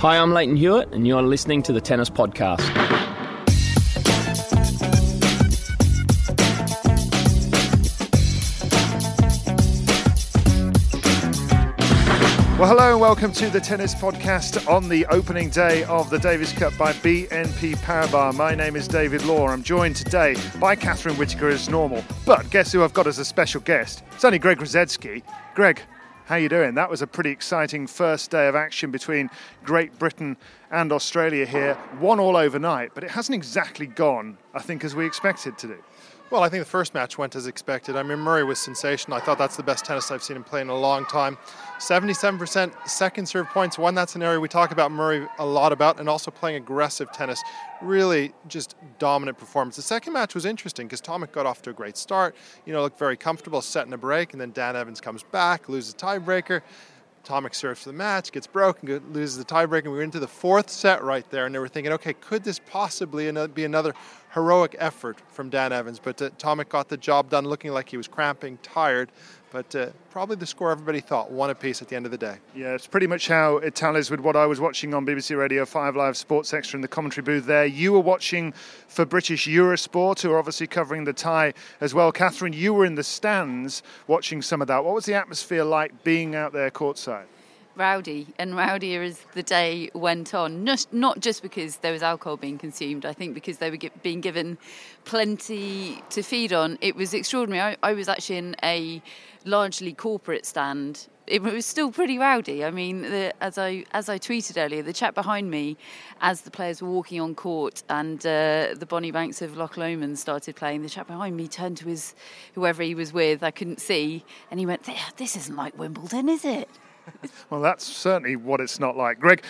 Hi, I'm Lleyton Hewitt, and you're listening to the Tennis Podcast. Well, hello and welcome to the Tennis Podcast on the opening day of the Davis Cup by BNP Paribas. My name is David Law. I'm joined today by Catherine Whitaker as normal. But guess who I've got as a special guest? It's only Greg Rusedski. Greg, how you doing? That was a pretty exciting first day of action between Great Britain and Australia here. One all overnight, but it hasn't exactly gone, I think, as we expected to do. Well, I think the first match went as expected. I mean, Murray was sensational. I thought that's the best tennis I've seen him play in a long time. 77% second serve points. One, that's an area we talk about Murray a lot about, and also playing aggressive tennis. Really just dominant performance. The second match was interesting because Tomic got off to a great start. You know, looked very comfortable setting a break, and then Dan Evans comes back, loses tiebreaker. Tomic serves the match, gets broken, loses the tiebreaker, and we were into the fourth set right there. And they were thinking, okay, could this possibly be another heroic effort from Dan Evans? But uh, got the job done, looking like he was cramping, tired. But uh, probably the score everybody thought, one apiece at the end of the day. Yeah, it's pretty much how it tallies with what I was watching on BBC Radio 5 Live Sports Extra in the commentary booth there. You were watching for British Eurosport, who are obviously covering the tie as well. Catherine, you were in the stands watching some of that. What was the atmosphere like being out there courtside? Rowdy and rowdier as the day went on. Not, not just because there was alcohol being consumed, I think because they were being given plenty to feed on. It was extraordinary. I, I was actually in a largely corporate stand. It was still pretty rowdy. I mean, the, as I as I tweeted earlier, the chap behind me, as the players were walking on court and uh, the Bonnie Banks of Loch Lomond started playing, the chap behind me turned to his whoever he was with, I couldn't see, and he went, "This isn't like Wimbledon, is it?" well, that's certainly what it's not like. Greg,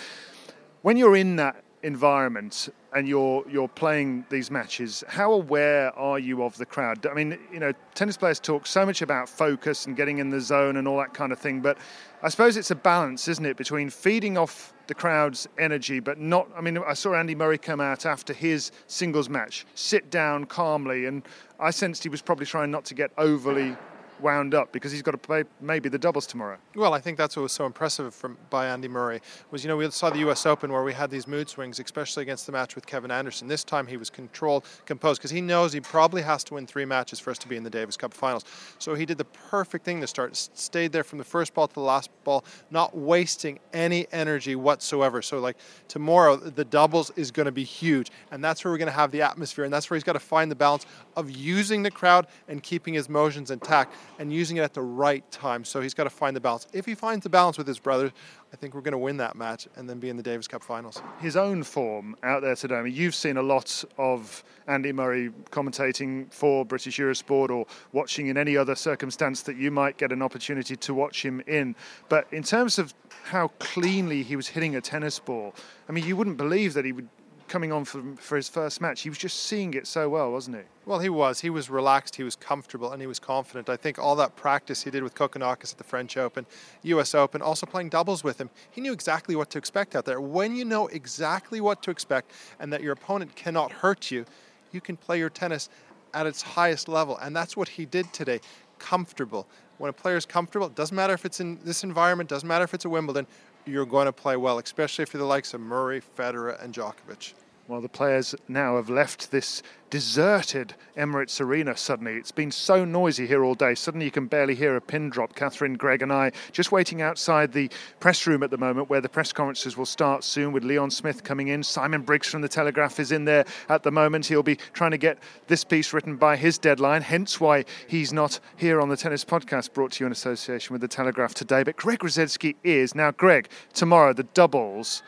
when you're in that environment and you're you're playing these matches, how aware are you of the crowd? I mean, you know, tennis players talk so much about focus and getting in the zone and all that kind of thing, but I suppose it's a balance, isn't it, between feeding off the crowd's energy, but not. I mean, I saw Andy Murray come out after his singles match, sit down calmly, and I sensed he was probably trying not to get overly wound up because he's got to play maybe the doubles tomorrow. Well, I think that's what was so impressive from by Andy Murray was you know we saw the U.S. Open where we had these mood swings, especially against the match with Kevin Anderson. This time he was controlled, composed because he knows he probably has to win three matches for us to be in the Davis Cup Finals. So he did the perfect thing to start, stayed there from the first ball to the last ball, not wasting any energy whatsoever. So like tomorrow the doubles is going to be huge, and that's where we're going to have the atmosphere, and that's where he's got to find the balance of using the crowd and keeping his motions intact and using it at the right time. So he's got to find the balance. If he finds the balance with his brother, I think we're going to win that match and then be in the Davis Cup finals. His own form out there today. I mean, you've seen a lot of Andy Murray commentating for British Eurosport or watching in any other circumstance that you might get an opportunity to watch him in. But in terms of how cleanly he was hitting a tennis ball, I mean, you wouldn't believe that he would coming on for, for his first match. He was just seeing it so well, wasn't he? Well, he was. He was relaxed, he was comfortable, and he was confident. I think all that practice he did with Kokkinakis at the French Open, US Open, also playing doubles with him, he knew exactly what to expect out there. When you know exactly what to expect and that your opponent cannot hurt you, you can play your tennis at its highest level. And that's what he did today. Comfortable. When a player is comfortable, it doesn't matter if it's in this environment, doesn't matter if it's a Wimbledon, you're going to play well, especially you're the likes of Murray, Federer, and Djokovic. Well, the players now have left this deserted Emirates Arena suddenly. It's been so noisy here all day. Suddenly you can barely hear a pin drop. Catherine, Greg, and I just waiting outside the press room at the moment where the press conferences will start soon with Leon Smith coming in. Simon Briggs from The Telegraph is in there at the moment. He'll be trying to get this piece written by his deadline, hence why he's not here on the Tennis Podcast brought to you in association with The Telegraph today. But Greg Rusedski is. Now, Greg, tomorrow, the doubles.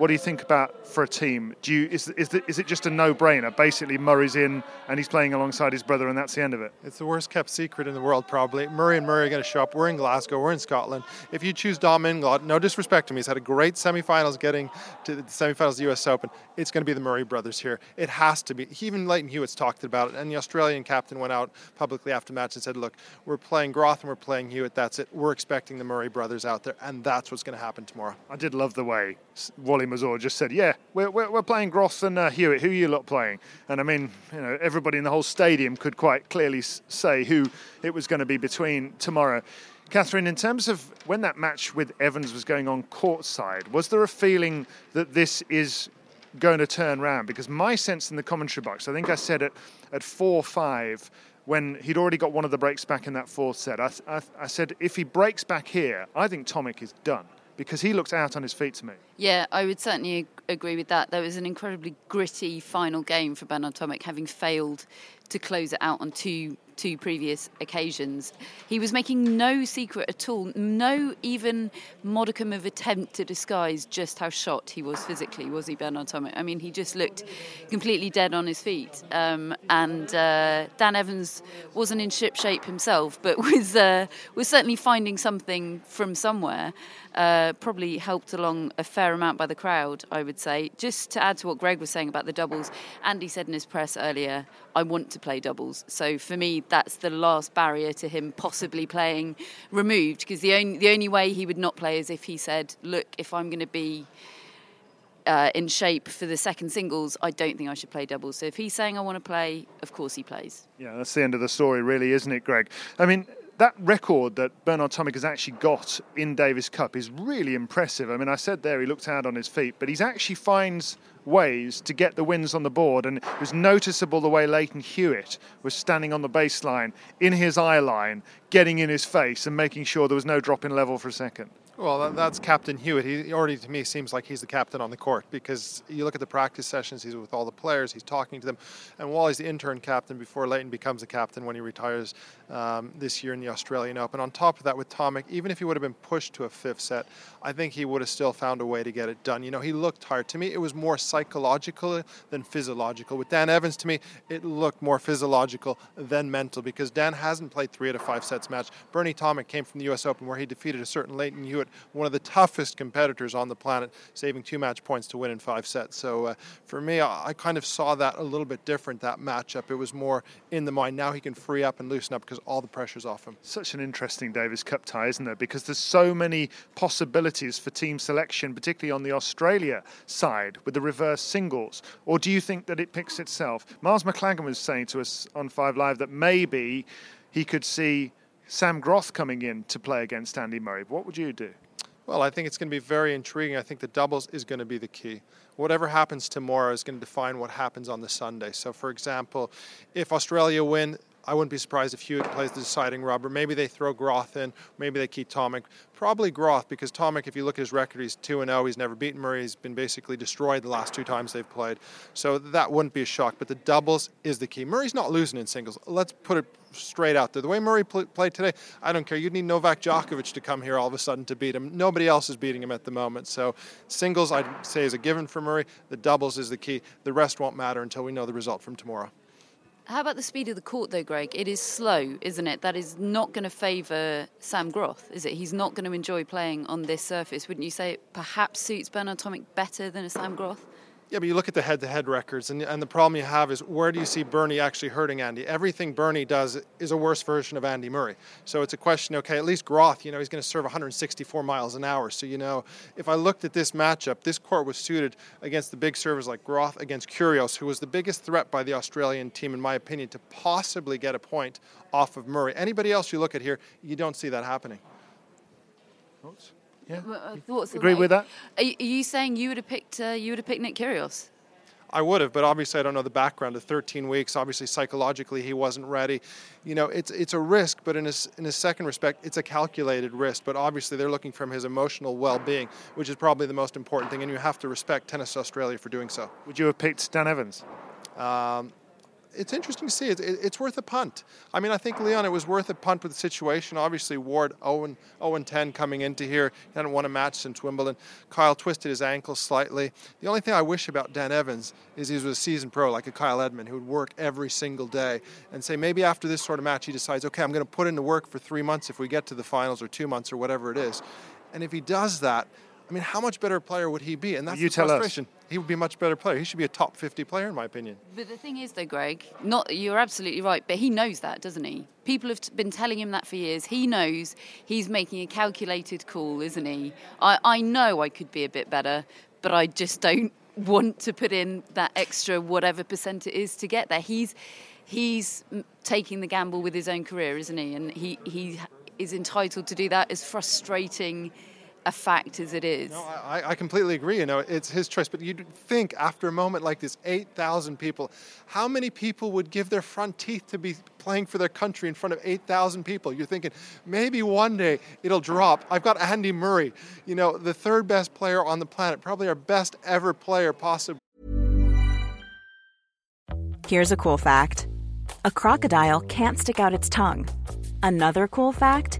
What do you think about for a team? Do you is is, the, is it just a no-brainer? Basically, Murray's in and he's playing alongside his brother, and that's the end of it. It's the worst kept secret in the world, probably. Murray and Murray are going to show up. We're in Glasgow. We're in Scotland. If you choose Dom Inglot, no disrespect to him, he's had a great semifinals getting to the semifinals of the U.S. Open. It's going to be the Murray brothers here. It has to be. Even Lleyton Hewitt's talked about it, and the Australian captain went out publicly after the match and said, "Look, we're playing Groth and we're playing Hewitt. That's it. We're expecting the Murray brothers out there, and that's what's going to happen tomorrow." I did love the way Wally Mazur just said, "Yeah, we're, we're, we're playing Groth and uh, Hewitt. Who are you lot playing?" And I mean, you know, everybody in the whole stadium could quite clearly say who it was going to be between tomorrow. Catherine, in terms of when that match with Evans was going on courtside, was there a feeling that this is going to turn round? Because my sense in the commentary box, I think I said it at 4 5 when he'd already got one of the breaks back in that fourth set. I, I, I said, if he breaks back here, I think Tomic is done because he looked out on his feet to me. Yeah, I would certainly agree with that. There was an incredibly gritty final game for Bernard Tomic, having failed to close it out on two two previous occasions. He was making no secret at all, no even modicum of attempt to disguise just how shot he was physically, was he, Bernard Tomic? I mean, he just looked completely dead on his feet. Um, and uh, Dan Evans wasn't in ship shape himself, but was uh, was certainly finding something from somewhere. Uh, probably helped along a fair amount by the crowd, I would say. Just to add to what Greg was saying about the doubles, Andy said in his press earlier, I want to play doubles. So for me, that's the last barrier to him possibly playing removed, because the only, the only way he would not play is if he said, look, if I'm going to be uh, in shape for the second singles, I don't think I should play doubles. So if he's saying I want to play, of course he plays. Yeah, that's the end of the story, really, isn't it, Greg? I mean, that record that Bernard Tomic has actually got in Davis Cup is really impressive. I mean, I said there he looked out on his feet, but he's actually finds ways to get the wins on the board. And it was noticeable the way Lleyton Hewitt was standing on the baseline in his eye line, getting in his face and making sure there was no drop in level for a second. Well, that's Captain Hewitt. He already, to me, seems like he's the captain on the court because you look at the practice sessions, he's with all the players, he's talking to them. And while he's the intern captain before Lleyton becomes a captain when he retires um, this year in the Australian Open. On top of that, with Tomic, even if he would have been pushed to a fifth set, I think he would have still found a way to get it done. You know, he looked tired. To me, it was more psychological than physiological. With Dan Evans, to me, it looked more physiological than mental because Dan hasn't played three out of five sets match. Bernie Tomic came from the U.S. Open where he defeated a certain Lleyton Hewitt one of the toughest competitors on the planet, saving two match points to win in five sets. So uh, for me, I, I, kind of saw that a little bit different, that matchup. It was more in the mind. Now he can free up and loosen up because all the pressure's off him. Such an interesting Davis Cup tie, isn't there? Because there's so many possibilities for team selection, particularly on the Australia side with the reverse singles. Or do you think that it picks itself? Miles Maclagan was saying to us on Five Live that maybe he could see Sam Groth coming in to play against Andy Murray. What would you do? Well, I think it's going to be very intriguing. I think the doubles is going to be the key. Whatever happens tomorrow is going to define what happens on the Sunday. So, for example, if Australia win, I wouldn't be surprised if Hewitt plays the deciding rubber. Maybe they throw Groth in. Maybe they keep Tomic. Probably Groth because Tomic, if you look at his record, he's 2 0. He's never beaten Murray. He's been basically destroyed the last two times they've played. So that wouldn't be a shock. But the doubles is the key. Murray's not losing in singles. Let's put it straight out there. The way Murray pl- played today, I don't care. You'd need Novak Djokovic to come here all of a sudden to beat him. Nobody else is beating him at the moment. So singles, I'd say, is a given for Murray. The doubles is the key. The rest won't matter until we know the result from tomorrow. How about the speed of the court, though, Greg? It is slow, isn't it? That is not going to favour Sam Groth, is it? He's not going to enjoy playing on this surface. Wouldn't you say it perhaps suits Bernard Tomic better than a Sam Groth? Yeah, but you look at the head-to-head records, and, and the problem you have is where do you see Bernie actually hurting Andy? Everything Bernie does is a worse version of Andy Murray. So it's a question. Okay, at least Groth, you know, he's going to serve 164 miles an hour. So you know, if I looked at this matchup, this court was suited against the big servers like Groth against Kyrgios, who was the biggest threat by the Australian team, in my opinion, to possibly get a point off of Murray. Anybody else you look at here, you don't see that happening. Thoughts? Yeah. Uh, thoughts Agree away. with that? Are you, saying you would have picked uh, you would have picked Nick Kyrgios? I would have, but obviously I don't know the background of 13 weeks. Obviously, psychologically, he wasn't ready. You know, it's it's a risk, but in a, s- in a second respect, it's a calculated risk. But obviously, they're looking from his emotional well-being, which is probably the most important thing, and you have to respect Tennis Australia for doing so. Would you have picked Dan Evans? Um, it's interesting to see. It's, it- it's worth a punt. I mean, I think Leon, it was worth a punt with the situation. Obviously, Ward 0 and 10 coming into here. He hadn't won a match since Wimbledon. Kyle twisted his ankle slightly. The only thing I wish about Dan Evans is he was a seasoned pro like a Kyle Edmund who would work every single day and say maybe after this sort of match he decides, okay, I'm going to put in the work for three months if we get to the finals or two months or whatever it is. And if he does that, I mean, how much better a player would he be? And that's You the tell us. frustration. He would be a much better player. He should be a top 50 player, in my opinion. But the thing is, though, Greg, not you're absolutely right. But he knows that, doesn't he? People have been telling him that for years. He knows he's making a calculated call, isn't he? I, I know I could be a bit better, but I just don't want to put in that extra whatever percent it is to get there. He's he's taking the gamble with his own career, isn't he? And he he is entitled to do that. As frustrating a fact as it is. No, I, I completely agree. You know, it's his choice. But you'd think after a moment like this, 8,000 people, how many people would give their front teeth to be playing for their country in front of 8,000 people? You're thinking maybe one day it'll drop. I've got Andy Murray, you know, the third best player on the planet, probably our best ever player possible. Here's a cool fact a crocodile can't stick out its tongue. Another cool fact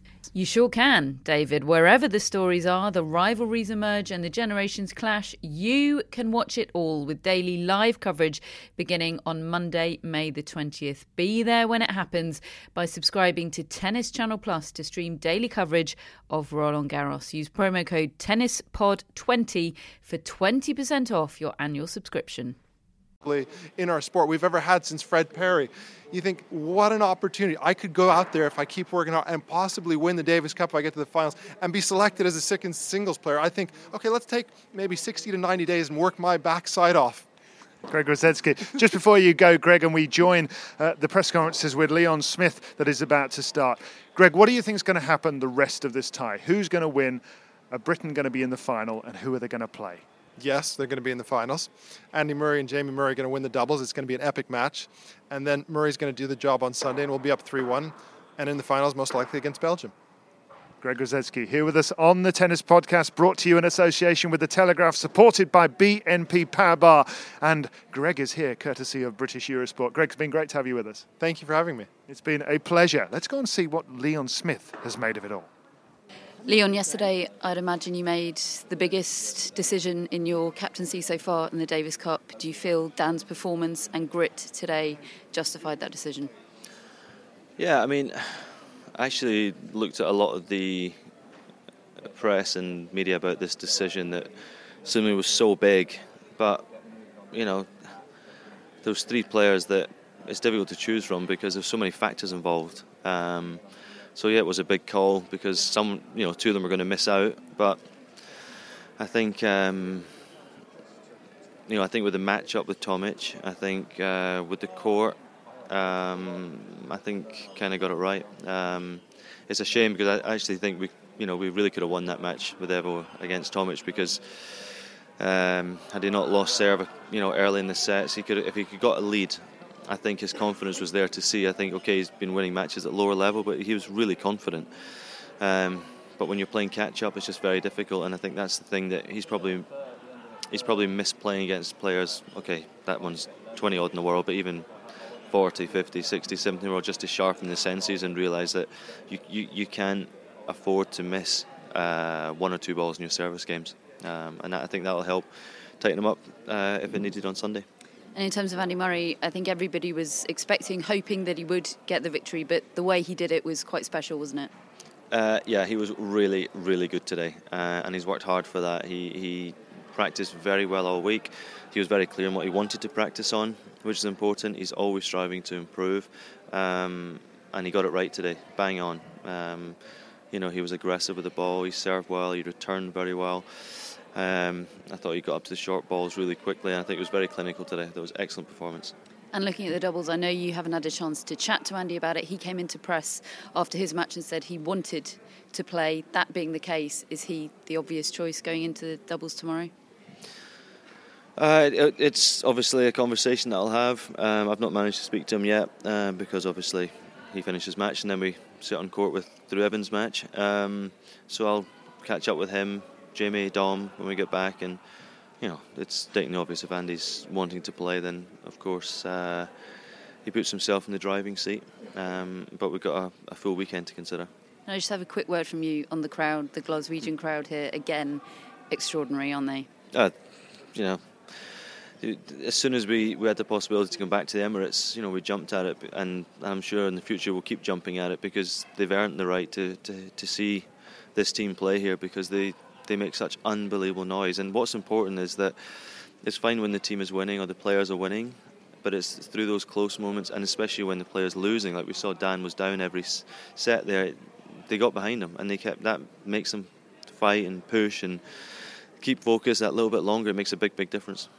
You sure can, David. Wherever the stories are, the rivalries emerge, and the generations clash, you can watch it all with daily live coverage beginning on Monday, May the 20th. Be there when it happens by subscribing to Tennis Channel Plus to stream daily coverage of Roland Garros. Use promo code TennisPod20 for 20% off your annual subscription. In our sport we've ever had since Fred Perry. You think, what an opportunity. I could go out there if I keep working out and possibly win the Davis Cup if I get to the finals and be selected as a second singles player. I think, okay, let's take maybe 60 to 90 days and work my backside off. Greg Rusedski. Just before you go, Greg, and we join uh, the press conferences with Leon Smith that is about to start. Greg, what do you think is going to happen the rest of this tie? Who's going to win? Are Britain going to be in the final, and who are they going to play? Yes, they're going to be in the finals. Andy Murray and Jamie Murray are going to win the doubles. It's going to be an epic match. And then Murray's going to do the job on Sunday, and we'll be up 3 1. And in the finals, most likely against Belgium. Greg Rusedski here with us on the Tennis Podcast, brought to you in association with The Telegraph, supported by BNP Paribas. And Greg is here, courtesy of British Eurosport. Greg, it's been great to have you with us. Thank you for having me. It's been a pleasure. Let's go and see what Leon Smith has made of it all. Leon, yesterday I'd imagine you made the biggest decision in your captaincy so far in the Davis Cup. Do you feel Dan's performance and grit today justified that decision? Yeah, I mean, I actually looked at a lot of the press and media about this decision that suddenly was so big, but you know, those three players that it's difficult to choose from because there's so many factors involved. Um, so yeah, it was a big call because some, you know, two of them were going to miss out. But I think, um, you know, I think with the matchup with Tomic, I think uh, with the court, um, I think kind of got it right. Um, it's a shame because I actually think we, you know, we really could have won that match with Evo against Tomic because um, had he not lost serve, you know, early in the sets, he could, if he could got a lead, I think his confidence was there to see. I think okay, he's been winning matches at lower level, but he was really confident. Um, but when you're playing catch up, it's just very difficult, and I think that's the thing that he's probably he's probably missed playing against players. Okay, that one's 20 odd in the world, but even 40, 50, 60, 70 year old just to sharpen the senses and realise that you, you, you can't afford to miss uh, one or two balls in your service games. Um, and that, I think that will help tighten them up uh, if it needed on Sunday. And in terms of Andy Murray, I think everybody was expecting, hoping that he would get the victory, but the way he did it was quite special, wasn't it? Uh, yeah, he was really, really good today, uh, and he's worked hard for that. He, he practiced very well all week. He was very clear on what he wanted to practice on, which is important. He's always striving to improve, um, and he got it right today, bang on. Um, you know, he was aggressive with the ball. He served well. He returned very well. Um, I thought he got up to the short balls really quickly, and I think it was very clinical today. That was excellent performance. And looking at the doubles, I know you haven't had a chance to chat to Andy about it. He came into press after his match and said he wanted to play. That being the case, is he the obvious choice going into the doubles tomorrow? Uh, it, it's obviously a conversation that I'll have. Um, I've not managed to speak to him yet uh, because obviously he finishes match and then we sit on court with Drew Evans' match. Um, so I'll catch up with him, Jamie, Dom when we get back, and you know it's stating the obvious. If Andy's wanting to play, then of course uh, he puts himself in the driving seat. Um, but we've got a, a, full weekend to consider. I just have a quick word from you on the crowd, the Glaswegian crowd here again, extraordinary, aren't they? Uh, you know, as soon as we, we had the possibility to come back to the Emirates, you know, we jumped at it, and I'm sure in the future we'll keep jumping at it because they've earned the right to, to, to see this team play here because they, they make such unbelievable noise. And what's important is that it's fine when the team is winning or the players are winning, but it's through those close moments, and especially when the player's are losing, like we saw Dan was down every set there, they got behind him and they kept that makes them fight and push and keep focus that little bit longer. It makes a big, big difference.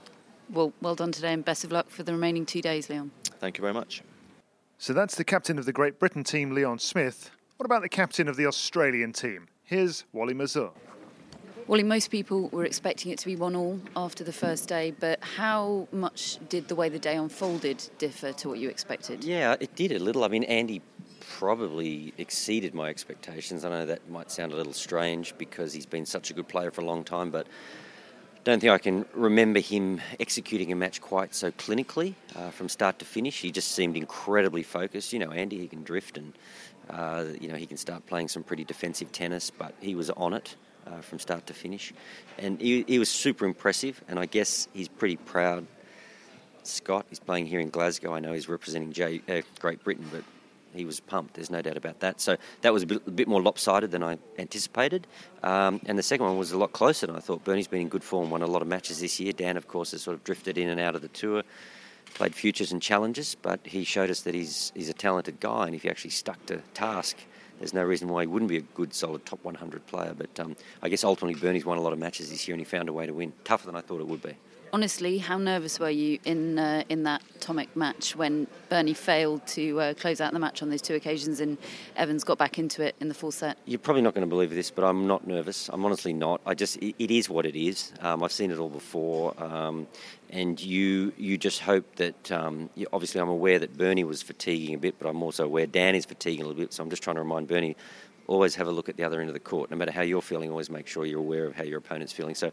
Well, well done today, and best of luck for the remaining two days, Leon. Thank you very much. So that's the captain of the Great Britain team, Leon Smith. What about the captain of the Australian team? Here's Wally Mazur. Wally, most people were expecting it to be one all after the first day, but how much did the way the day unfolded differ to what you expected? Yeah, it did a little. I mean, Andy probably exceeded my expectations. I know that might sound a little strange because he's been such a good player for a long time, but don't think I can remember him executing a match quite so clinically uh, from start to finish. He just seemed incredibly focused. You know, Andy, he can drift and, uh, you know, he can start playing some pretty defensive tennis, but he was on it uh, from start to finish. And he, he was super impressive, and I guess he's pretty proud. Scot, he's playing here in Glasgow. I know he's representing J- uh, Great Britain, but he was pumped. There's no doubt about that. So that was a bit, a bit more lopsided than I anticipated. Um, and the second one was a lot closer than I thought. Bernie's been in good form, won a lot of matches this year. Dan, of course, has sort of drifted in and out of the tour, played futures and challenges, but he showed us that he's he's a talented guy, and if he actually stuck to task. There's no reason why he wouldn't be a good, solid top 100 player. But um, I guess ultimately Bernie's won a lot of matches this year and he found a way to win. Tougher than I thought it would be honestly, how nervous were you in uh, in that Tomic match when Bernie failed to uh, close out the match on those two occasions and Evans got back into it in the full set? You're probably not going to believe this, but I'm not nervous. I'm honestly not. I just it, it is what it is. Um, I've seen it all before, um, and you you just hope that. Um, you, obviously, I'm aware that Bernie was fatiguing a bit, but I'm also aware Dan is fatiguing a little bit. So I'm just trying to remind Bernie always have a look at the other end of the court. No matter how you're feeling, always make sure you're aware of how your opponent's feeling. So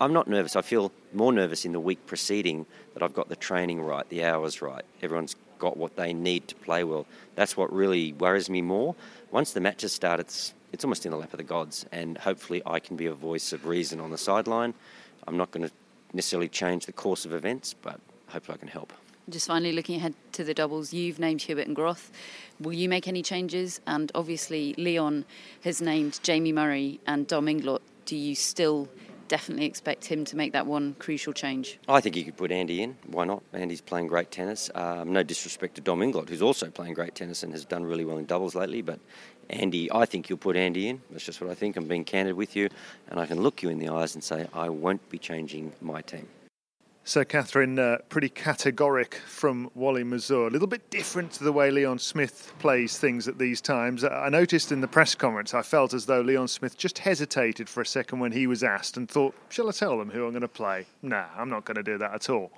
I'm not nervous. I feel more nervous in the week preceding that I've got the training right, the hours right. Everyone's got what they need to play well. That's what really worries me more. Once the matches start, it's, it's almost in the lap of the gods, and hopefully I can be a voice of reason on the sideline. I'm not going to necessarily change the course of events, but hopefully I can help. Just finally looking ahead to the doubles, you've named Hewitt and Groth. Will you make any changes? And obviously, Leon has named Jamie Murray and Dom Inglot. Do you still definitely expect him to make that one crucial change? I think you could put Andy in. Why not? Andy's playing great tennis. Um, no disrespect to Dom Inglot, who's also playing great tennis and has done really well in doubles lately. But Andy, I think you'll put Andy in. That's just what I think. I'm being candid with you. And I can look you in the eyes and say, I won't be changing my team. So, Catherine, uh, pretty categoric from Wally Mazur. A little bit different to the way Leon Smith plays things at these times. I noticed in the press conference, I felt as though Leon Smith just hesitated for a second when he was asked and thought, Shall I tell them who I'm going to play? Nah, I'm not going to do that at all.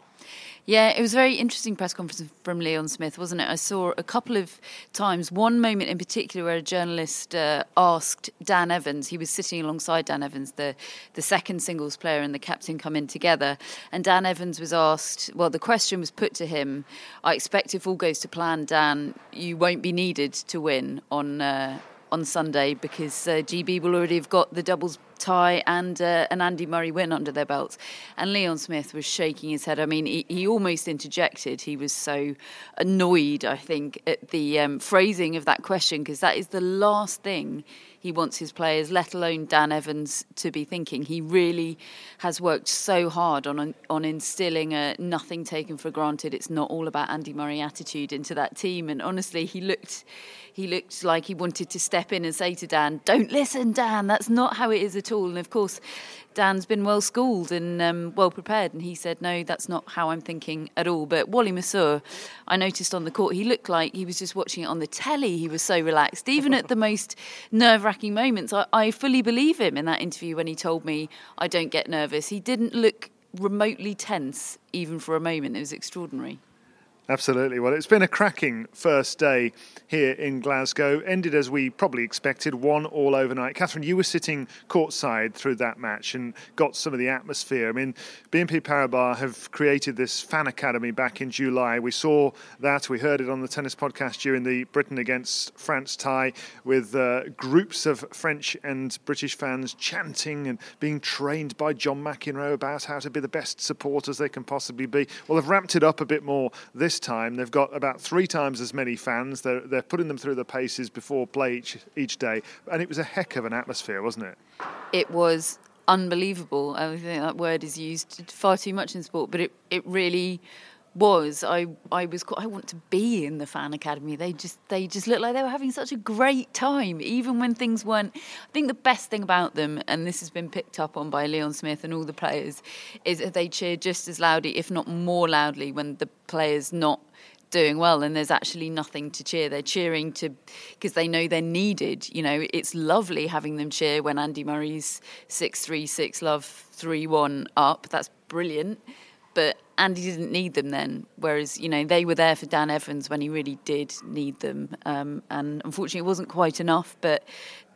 Yeah, it was a very interesting press conference from Leon Smith, wasn't it? I saw a couple of times, one moment in particular where a journalist uh, asked Dan Evans, he was sitting alongside Dan Evans, the, the second singles player and the captain come in together. And Dan Evans was asked, well, the question was put to him I expect if all goes to plan, Dan, you won't be needed to win on. Uh, on Sunday because uh, GB will already have got the doubles tie and uh, an Andy Murray win under their belts. And Leon Smith was shaking his head. I mean, he, he almost interjected. He was so annoyed, I think, at the um, phrasing of that question because that is the last thing he wants his players, let alone Dan Evans, to be thinking. He really has worked so hard on on instilling a nothing taken for granted. It's not all about Andy Murray attitude into that team. And honestly, he looked he looked like he wanted to step in and say to Dan, "Don't listen, Dan. That's not how it is at all." And of course, Dan's been well schooled and um, well prepared, and he said, "No, that's not how I'm thinking at all." But Wally Mazur, I noticed on the court, he looked like he was just watching it on the telly. He was so relaxed, even at the most nerve-wracking moments. I, I fully believe him in that interview when he told me, "I don't get nervous." He didn't look remotely tense, even for a moment. It was extraordinary. Absolutely. Well, it's been a cracking first day here in Glasgow. Ended as we probably expected, one all overnight. Catherine, you were sitting courtside through that match and got some of the atmosphere. I mean, BNP Paribas have created this fan academy back in July. We saw that. We heard it on the tennis podcast during the Britain against France tie with uh, groups of French and British fans chanting and being trained by John McEnroe about how to be the best supporters they can possibly be. Well, they've ramped it up a bit more this time. They've got about three times as many fans. They're, they're putting them through the paces before play each, each day. And it was a heck of an atmosphere, wasn't it? It was unbelievable. I think that word is used far too much in sport, but it, it really was I I was I want to be in the fan academy. They just they just looked like they were having such a great time, even when things weren't. I think the best thing about them, and this has been picked up on by Leon Smith and all the players, is that they cheer just as loudly, if not more loudly, when the players not doing well and there's actually nothing to cheer they're cheering to because they know they're needed you know it's lovely having them cheer when Andy Murray's 6-3 love 3-1 up that's brilliant but Andy didn't need them then. Whereas, you know, they were there for Dan Evans when he really did need them. Um, and unfortunately, it wasn't quite enough, but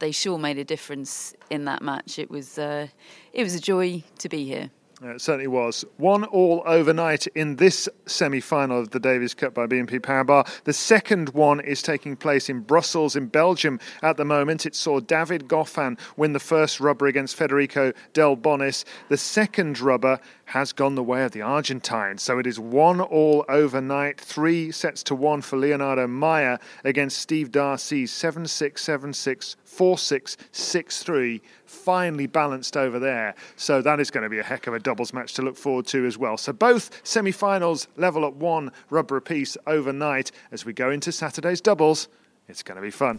they sure made a difference in that match. It was, uh, it was a joy to be here. Uh, it certainly was. One all overnight in this semi final of the Davis Cup by BNP Paribas. The second one is taking place in Brussels, in Belgium at the moment. It saw David Goffin win the first rubber against Federico Del Bonis. The second rubber has gone the way of the Argentines. So it is one all overnight, three sets to one for Leonardo Mayer against Steve Darcis, 7 6 7 6 4 6 6 3. Finally balanced over there. So that is going to be a heck of a doubles match to look forward to as well. So both semi finals level at one rubber apiece overnight as we go into Saturday's doubles. It's going to be fun.